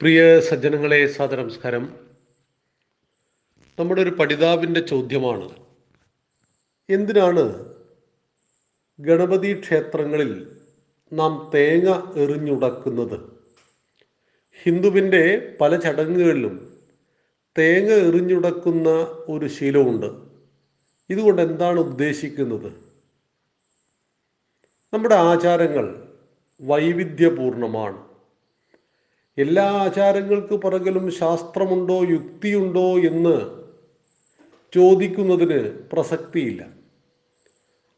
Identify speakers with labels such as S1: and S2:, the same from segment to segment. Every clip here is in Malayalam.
S1: പ്രിയ സജ്ജനങ്ങളെ സാദനമസ്കാരം നമ്മുടെ ഒരു പഠിതാവിന്റെ ചോദ്യമാണ് എന്തിനാണ് ഗണപതി ക്ഷേത്രങ്ങളിൽ നാം തേങ്ങ എറിഞ്ഞുടക്കുന്നത്? ഹിന്ദുവിന്റെ പല ചടങ്ങുകളിലും തേങ്ങ എറിഞ്ഞുടക്കുന്ന ഒരു ശീലമുണ്ട്. ഇതുകൊണ്ട് എന്താണ് ഉദ്ദേശിക്കുന്നത്? നമ്മുടെ ആചാരങ്ങൾ വൈവിധ്യപൂർണമാണ്. എല്ലാ ആചാരങ്ങൾക്ക് പുറകിലും ശാസ്ത്രമുണ്ടോ യുക്തിയുണ്ടോ എന്ന് ചോദിക്കുന്നതിന് പ്രസക്തിയില്ല.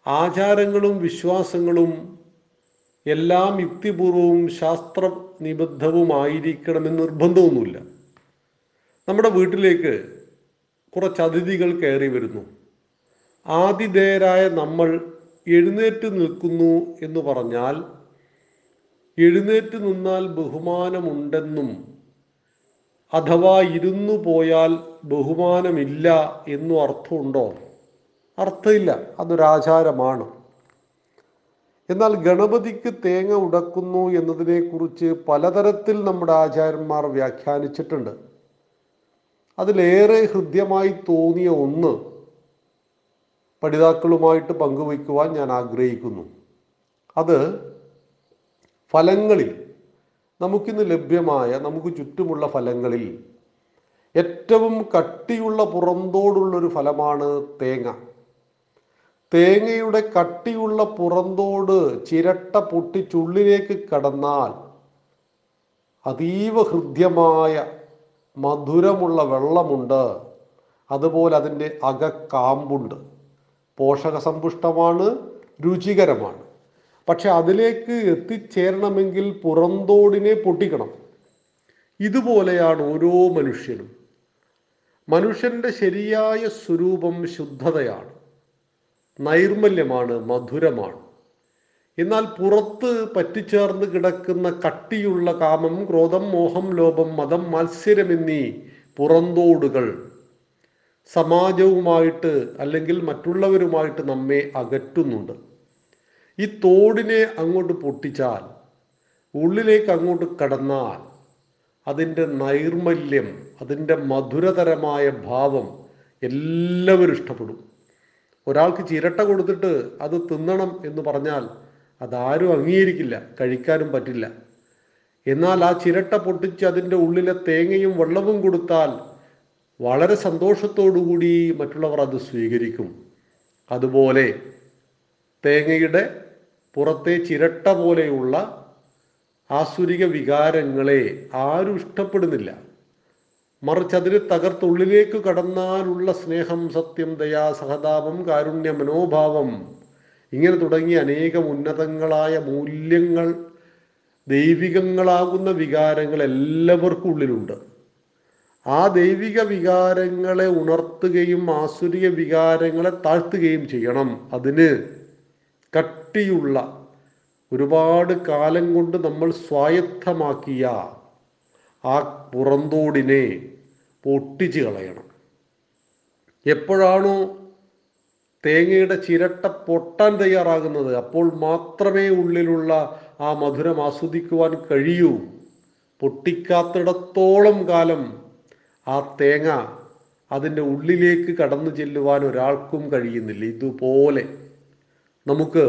S1: ആചാരങ്ങളും വിശ്വാസങ്ങളും എല്ലാം യുക്തിപൂർവവും ശാസ്ത്ര നിബദ്ധവുമായിരിക്കണമെന്ന് നിർബന്ധമൊന്നുമില്ല. നമ്മുടെ വീട്ടിലേക്ക് കുറച്ച് അതിഥികൾ കയറി വരുന്നു. ആതിഥേയരായ നമ്മൾ എഴുന്നേറ്റ് നിൽക്കുന്നു എന്ന് പറഞ്ഞാൽ എഴുന്നേറ്റ് നിന്നാൽ ബഹുമാനമുണ്ടെന്നും അഥവാ ഇരുന്നു പോയാൽ ബഹുമാനമില്ല എന്നും അർത്ഥമുണ്ടോ? അർത്ഥമില്ല. അതൊരാചാരമാണ് എന്നാൽ ഗണപതിക്ക് തേങ്ങ ഉടക്കുന്നു എന്നതിനെക്കുറിച്ച് പലതരത്തിൽ നമ്മുടെ ആചാര്യന്മാർ വ്യാഖ്യാനിച്ചിട്ടുണ്ട്. അതിലേറെ ഹൃദ്യമായി തോന്നിയ ഒന്ന് പഠിതാക്കളുമായിട്ട് പങ്കുവയ്ക്കുവാൻ ഞാൻ ആഗ്രഹിക്കുന്നു. അത് ഫലങ്ങളിൽ നമുക്കിന്ന് ലഭ്യമായ നമുക്ക് ചുറ്റുമുള്ള ഫലങ്ങളിൽ ഏറ്റവും കട്ടിയുള്ള പുറന്തോടുള്ളൊരു ഫലമാണ് തേങ്ങ. തേങ്ങയുടെ കട്ടിയുള്ള പുറന്തോട് ചിരട്ട പൊട്ടി ചുള്ളിലേക്ക് കടന്നാൽ അതീവ ഹൃദ്യമായ മധുരമുള്ള വെള്ളമുണ്ട്. അതുപോലെ അതിന്റെ അകക്കാമ്പുണ്ട്. പോഷകസമ്പുഷ്ടമാണ് രുചികരമാണ്. പക്ഷെ അതിലേക്ക് എത്തിച്ചേരണമെങ്കിൽ പുറന്തോടിനെ പൊട്ടിക്കണം. ഇതുപോലെയാണ് ഓരോ മനുഷ്യനും. മനുഷ്യന്റെ ശരിയായ സ്വരൂപം ശുദ്ധതയാണ്. നൈർമല്യമാണ് മധുരമാണ്. എന്നാൽ പുറത്ത് പറ്റിച്ചേർന്ന് കിടക്കുന്ന കട്ടിയുള്ള കാമം ക്രോധം മോഹം ലോപം മതം മത്സരം എന്നീ പുറന്തോടുകൾ സമാജവുമായിട്ട് അല്ലെങ്കിൽ മറ്റുള്ളവരുമായിട്ട് നമ്മെ അകറ്റുന്നുണ്ട്. ഈ തോടിനെ അങ്ങോട്ട് പൊട്ടിച്ചാൽ ഉള്ളിലേക്ക് അങ്ങോട്ട് കടന്നാൽ അതിന്റെ നൈർമല്യം അതിന്റെ മധുരതരമായ ഭാവം എല്ലാവരും ഇഷ്ടപ്പെടും. ഒരാൾക്ക് ചിരട്ട കൊടുത്തിട്ട് അത് തിന്നണം എന്ന് പറഞ്ഞാൽ അതാരും അംഗീകരിക്കില്ല കഴിക്കാനും പറ്റില്ല. എന്നാൽ ആ ചിരട്ട പൊട്ടിച്ച് അതിന്റെ ഉള്ളിലെ തേങ്ങയും വെള്ളവും കൊടുത്താൽ വളരെ സന്തോഷത്തോടുകൂടി മറ്റുള്ളവർ അത് സ്വീകരിക്കും. അതുപോലെ തേങ്ങയുടെ പുറത്തെ ചിരട്ട പോലെയുള്ള ആസുരിക വികാരങ്ങളെ ആരും ഇഷ്ടപ്പെടുന്നില്ല. മറിച്ച് അതിന് തകർത്തുള്ളിലേക്ക് കടന്നാലുള്ള സ്നേഹം സത്യം ദയാ സഹതാപം കാരുണ്യ മനോഭാവം ഇങ്ങനെ തുടങ്ങി അനേകം ഉന്നതങ്ങളായ മൂല്യങ്ങൾ ദൈവികങ്ങളാകുന്ന വികാരങ്ങൾ എല്ലാവർക്കും ഉള്ളിലുണ്ട്. ആ ദൈവിക വികാരങ്ങളെ ഉണർത്തുകയും ആസുരിക വികാരങ്ങളെ താഴ്ത്തുകയും ചെയ്യണം. അതിന് കട്ടിയുള്ള ഒരുപാട് കാലം കൊണ്ട് നമ്മൾ സ്വായത്തമാക്കിയ ആ പുറന്തോടിനെ പൊട്ടിച്ച് കളയണം. എപ്പോഴാണോ തേങ്ങയുടെ ചിരട്ട പൊട്ടാൻ തയ്യാറാകുന്നത് അപ്പോൾ മാത്രമേ ഉള്ളിലുള്ള ആ മധുരം ആസ്വദിക്കുവാൻ കഴിയൂ. പൊട്ടിക്കാത്തിടത്തോളം കാലം ആ തേങ്ങ അതിന്റെ ഉള്ളിലേക്ക് കടന്നു ചെല്ലുവാൻ ഒരാൾക്കും കഴിയുന്നില്ല. ഇതുപോലെ നമുക്ക്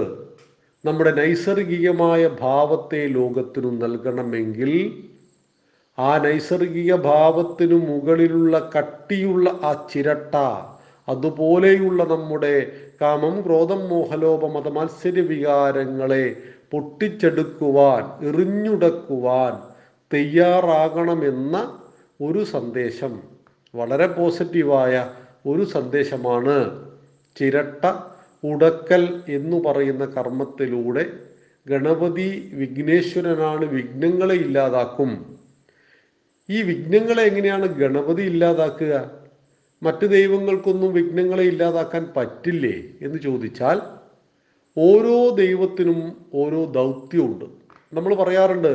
S1: നമ്മുടെ നൈസർഗികമായ ഭാവത്തെ ലോകത്തിനു നൽകണമെങ്കിൽ ആ നൈസർഗിക ഭാവത്തിനു മുകളിലുള്ള കട്ടിയുള്ള ആ ചിരട്ട അതുപോലെയുള്ള നമ്മുടെ കാമം ക്രോധം മോഹലോപ മതമത്സര്യ വികാരങ്ങളെ പൊട്ടിച്ചെടുക്കുവാൻ എറിഞ്ഞുടക്കുവാൻ തയ്യാറാകണമെന്ന ഒരു സന്ദേശം വളരെ പോസിറ്റീവായ ഒരു സന്ദേശമാണ് ചിരട്ട ഉടക്കൽ എന്നു പറയുന്ന കർമ്മത്തിലൂടെ ഗണപതി വിഘ്നേശ്വരനാണ് വിഘ്നങ്ങളെ ഇല്ലാതാക്കും. ഈ വിഘ്നങ്ങളെ എങ്ങനെയാണ് ഗണപതി ഇല്ലാതാക്കുക? മറ്റു ദൈവങ്ങൾക്കൊന്നും വിഘ്നങ്ങളെ ഇല്ലാതാക്കാൻ പറ്റില്ലേ എന്ന് ചോദിച്ചാൽ ഓരോ ദൈവത്തിനും ഓരോ ദൗത്യമുണ്ട്. നമ്മൾ പറയാറുണ്ട്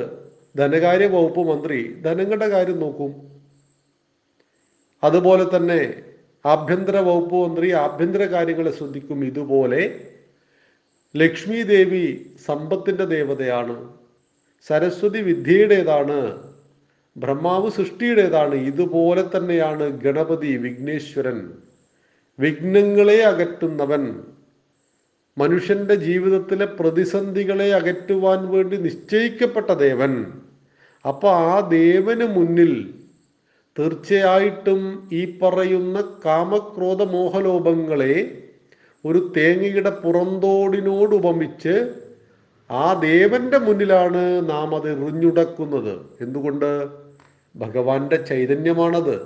S1: ധനകാര്യ വകുപ്പ് മന്ത്രി ധനങ്ങളുടെ കാര്യം നോക്കും. അതുപോലെ തന്നെ ആഭ്യന്തര വകുപ്പ് മന്ത്രി ആഭ്യന്തര കാര്യങ്ങളെ ശ്രദ്ധിക്കും ഇതുപോലെ ലക്ഷ്മി ദേവി സമ്പത്തിന്റെ ദേവതയാണ്. സരസ്വതി വിദ്യയുടേതാണ്. ബ്രഹ്മാവ് സൃഷ്ടിയുടേതാണ്. ഇതുപോലെ തന്നെയാണ് ഗണപതി വിഘ്നേശ്വരൻ. വിഘ്നങ്ങളെ അകറ്റുന്നവൻ. മനുഷ്യന്റെ ജീവിതത്തിലെ പ്രതിസന്ധികളെ അകറ്റുവാൻ വേണ്ടി നിശ്ചയിക്കപ്പെട്ട ദേവൻ. അപ്പൊ ആ ദേവന് മുന്നിൽ തീർച്ചയായിട്ടും ഈ പറയുന്ന കാമക്രോധ മോഹലോഭങ്ങളെ ഒരു തേങ്ങയുടെ പുറന്തോടിനോട് ഉപമിച്ച് ആ ദേവന്റെ മുന്നിലാണ് നാം അത് എറിഞ്ഞുടക്കുന്നത്. എന്തുകൊണ്ട്? ഭഗവാന്റെ ചൈതന്യമാണത്.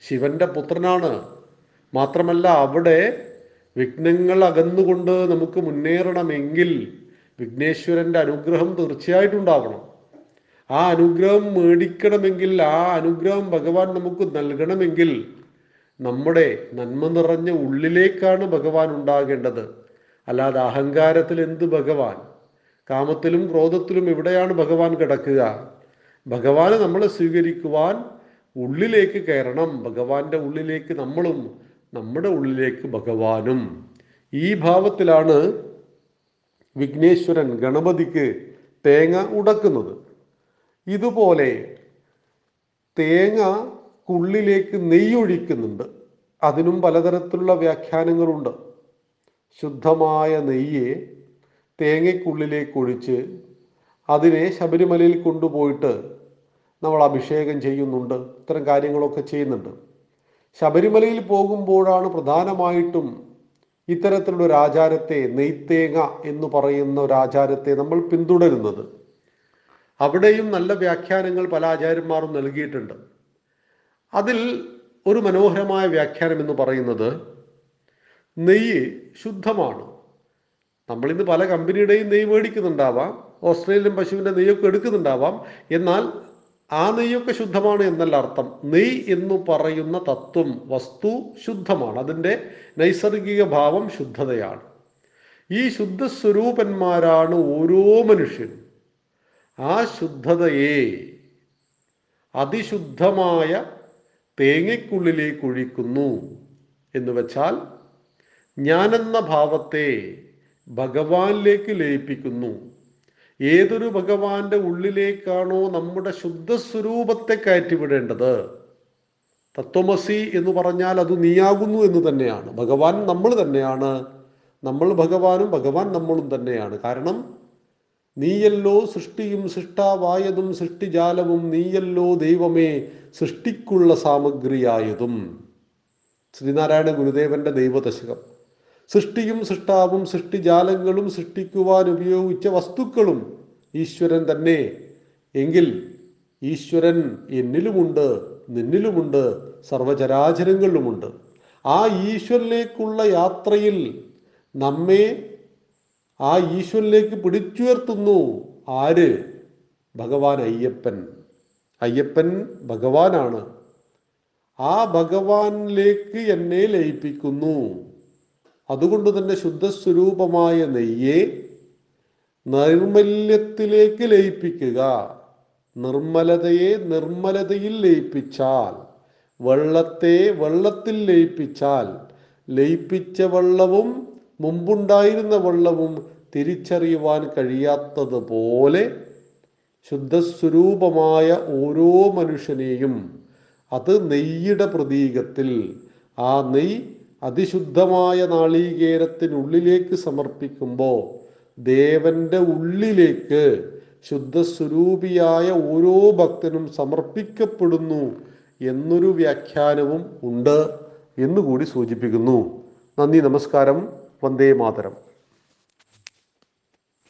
S1: ശിവന്റെ പുത്രനാണ്. മാത്രമല്ല അവിടെ വിഘ്നങ്ങൾ അകന്നുകൊണ്ട് നമുക്ക് മുന്നേറണമെങ്കിൽ വിഘ്നേശ്വരന്റെ അനുഗ്രഹം തീർച്ചയായിട്ടും ഉണ്ടാവണം. ആ അനുഗ്രഹം മേടിക്കണമെങ്കിൽ ആ അനുഗ്രഹം ഭഗവാൻ നമുക്ക് നൽകണമെങ്കിൽ നമ്മുടെ നന്മ നിറഞ്ഞ ഉള്ളിലേക്കാണ് ഭഗവാൻ ഉണ്ടാകേണ്ടത്. അല്ലാതെ അഹങ്കാരത്തിൽ എന്ത് ഭഗവാൻ? കാമത്തിലും ക്രോധത്തിലും എവിടെയാണ് ഭഗവാൻ കിടക്കുക? ഭഗവാനെ നമ്മളെ സ്വീകരിക്കുവാൻ ഉള്ളിലേക്ക് കയറണം. ഭഗവാന്റെ ഉള്ളിലേക്ക് നമ്മളും നമ്മുടെ ഉള്ളിലേക്ക് ഭഗവാനും. ഈ ഭാവത്തിലാണ് വിഘ്നേശ്വരൻ ഗണപതിക്ക് തേങ്ങ ഉടക്കുന്നത്. ഇതുപോലെ തേങ്ങ കുള്ളിലേക്ക് നെയ്യൊഴിക്കുന്നുണ്ട്. അതിനും പലതരത്തിലുള്ള വ്യാഖ്യാനങ്ങളുണ്ട്. ശുദ്ധമായ നെയ്യെ തേങ്ങയ്ക്കുള്ളിലേക്ക് ഒഴിച്ച് അതിനെ ശബരിമലയിൽ കൊണ്ടുപോയിട്ട് നമ്മൾ അഭിഷേകം ചെയ്യുന്നുണ്ട്. ഇത്തരം കാര്യങ്ങളൊക്കെ ചെയ്യുന്നുണ്ട്. ശബരിമലയിൽ പോകുമ്പോഴാണ് പ്രധാനമായിട്ടും ഇത്തരത്തിലുള്ള ഒരു ആചാരത്തെ നെയ്ത്തേങ്ങ എന്ന് പറയുന്ന ഒരു ആചാരത്തെ നമ്മൾ പിന്തുടരുന്നത്. അവിടെയും നല്ല വ്യാഖ്യാനങ്ങൾ പല ആചാര്യന്മാരും നൽകിയിട്ടുണ്ട്. അതിൽ ഒരു മനോഹരമായ വ്യാഖ്യാനം എന്ന് പറയുന്നത് നെയ്യ് ശുദ്ധമാണ്. നമ്മളിന്ന് പല കമ്പനിയുടെയും നെയ്യ് മേടിക്കുന്നുണ്ടാവാം ഓസ്ട്രേലിയൻ പശുവിന്റെ നെയ്യൊക്കെ എടുക്കുന്നുണ്ടാവാം. എന്നാൽ ആ നെയ്യൊക്കെ ശുദ്ധമാണ് എന്നല്ല അർത്ഥം. നെയ്യ് എന്ന് പറയുന്ന തത്വം വസ്തു ശുദ്ധമാണ്. അതിന്റെ നൈസർഗിക ഭാവം ശുദ്ധതയാണ്. ഈ ശുദ്ധ സ്വരൂപന്മാരാണ് ഓരോ മനുഷ്യനും ആ ശുദ്ധതയെ അതിശുദ്ധമായ തേങ്ങയ്ക്കുള്ളിലേക്ക് ഒഴിക്കുന്നു എന്ന് വെച്ചാൽ ഞാനെന്ന ഭാവത്തെ ഭഗവാനിലേക്ക് ലയിപ്പിക്കുന്നു. ഏതൊരു ഭഗവാന്റെ ഉള്ളിലേക്കാണോ നമ്മുടെ ശുദ്ധ സ്വരൂപത്തെ കയറ്റിവിടേണ്ടത്? തത്വമസി എന്ന് പറഞ്ഞാൽ അത് നീയാകുന്നു എന്ന് തന്നെയാണ്. ഭഗവാൻ നമ്മൾ തന്നെയാണ്. നമ്മൾ ഭഗവാനും ഭഗവാൻ നമ്മളും തന്നെയാണ്. കാരണം നീയല്ലോ സൃഷ്ടിയും സൃഷ്ടാവായതും സൃഷ്ടിജാലവും നീയല്ലോ ദൈവമേ സൃഷ്ടിക്കുള്ള സാമഗ്രിയായതും. ശ്രീനാരായണ ഗുരുദേവന്റെ ദൈവദശകം. സൃഷ്ടിയും സൃഷ്ടാവും സൃഷ്ടിജാലങ്ങളും സൃഷ്ടിക്കുവാൻ ഉപയോഗിച്ച വസ്തുക്കളും ഈശ്വരൻ തന്നെ. എങ്കിൽ ഈശ്വരൻ എന്നിലുമുണ്ട് നിന്നിലുമുണ്ട് സർവചരാചരങ്ങളിലുമുണ്ട്. ആ ഈശ്വരനിലേക്കുള്ള യാത്രയിൽ നമ്മെ ആ ഈശ്വരനിലേക്ക് പിടിച്ചുയർത്തുന്നു. ആര്? ഭഗവാൻ അയ്യപ്പൻ. അയ്യപ്പൻ ഭഗവാനാണ്. ആ ഭഗവാനിലേക്ക് എന്നെ ലയിപ്പിക്കുന്നു. അതുകൊണ്ട് തന്നെ ശുദ്ധസ്വരൂപമായ നെയ്യെ നൈർമല്യത്തിലേക്ക് ലയിപ്പിക്കുക. നിർമ്മലതയെ നിർമ്മലതയിൽ ലയിപ്പിച്ചാൽ വെള്ളത്തെ വെള്ളത്തിൽ ലയിപ്പിച്ചാൽ ലയിപ്പിച്ച വെള്ളവും മുമ്പുണ്ടായിരുന്ന വെള്ളവും തിരിച്ചറിയുവാൻ കഴിയാത്തതുപോലെ ശുദ്ധസ്വരൂപമായ ഓരോ മനുഷ്യനെയും അത് നെയ്യുടെ പ്രതീകത്തിൽ ആ നെയ് അതിശുദ്ധമായ നാളീകേരത്തിനുള്ളിലേക്ക് സമർപ്പിക്കുമ്പോൾ ദേവന്റെ ഉള്ളിലേക്ക് ശുദ്ധസ്വരൂപിയായ ഓരോ ഭക്തനും സമർപ്പിക്കപ്പെടുന്നു എന്നൊരു വ്യാഖ്യാനവും ഉണ്ട് എന്നുകൂടി സൂചിപ്പിക്കുന്നു. നന്ദി നമസ്കാരം. വന്ദേ മാതരം.